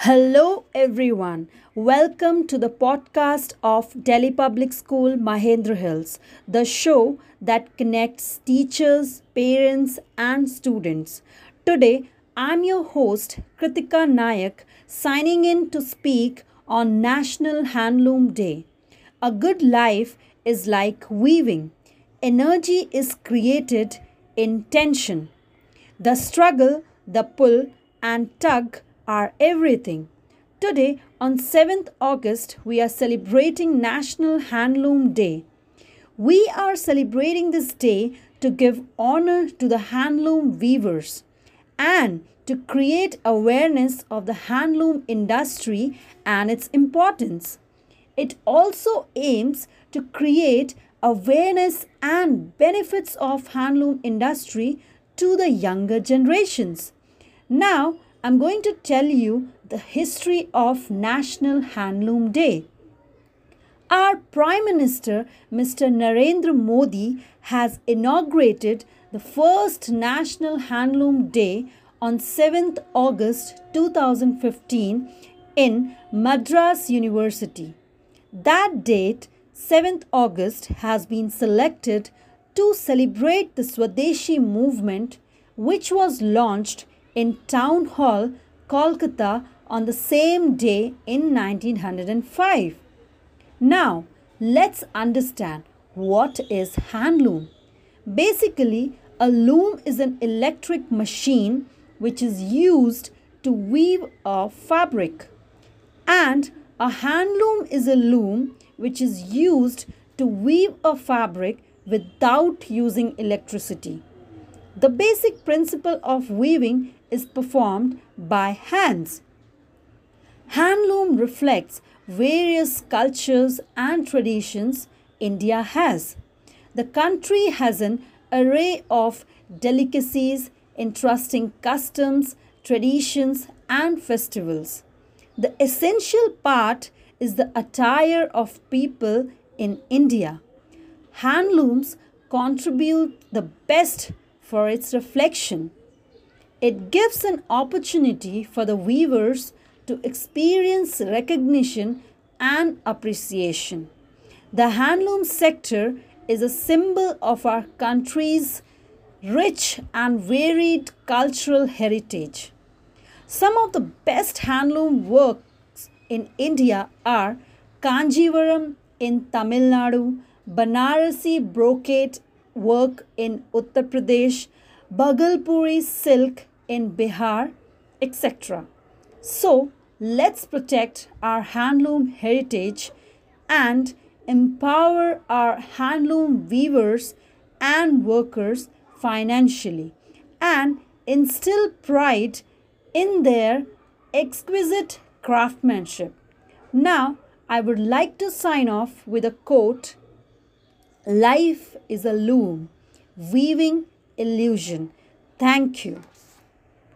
Hello, everyone. Welcome to the podcast of Delhi Public School Mahendra Hills, the show that connects teachers, parents, and students. Today, I'm your host, Kritika Nayak, signing in to speak on National Handloom Day. A good life is like weaving, energy is created in tension. The struggle, the pull, and tug are everything. Today, on 7th August, we are celebrating National Handloom Day. We are celebrating this day to give honor to the handloom weavers and to create awareness of the handloom industry and its importance. It also aims to create awareness and benefits of handloom industry to the younger generations. Now, I'm going to tell you the history of National Handloom Day. Our Prime Minister, Mr. Narendra Modi, has inaugurated the first National Handloom Day on 7th August 2015 in Madras University. That date, 7th August, has been selected to celebrate the Swadeshi movement, which was launched in Town Hall, Kolkata on the same day in 1905. Now, let's understand what is handloom. Basically, a loom is an electric machine which is used to weave a fabric. And a handloom is a loom which is used to weave a fabric without using electricity. The basic principle of weaving is performed by hands. Handloom reflects various cultures and traditions India has. The country has an array of delicacies, interesting customs, traditions, and festivals. The essential part is the attire of people in India. Handlooms contribute the best for its reflection. It gives an opportunity for the weavers to experience recognition and appreciation. The handloom sector is a symbol of our country's rich and varied cultural heritage. Some of the best handloom works in India are Kanjivaram in Tamil Nadu, Banarasi brocade work in Uttar Pradesh, Bhagalpuri silk in Bihar, etc. So, let's protect our handloom heritage and empower our handloom weavers and workers financially and instill pride in their exquisite craftsmanship. Now, I would like to sign off with a quote Life is a loom, weaving illusion. Thank you.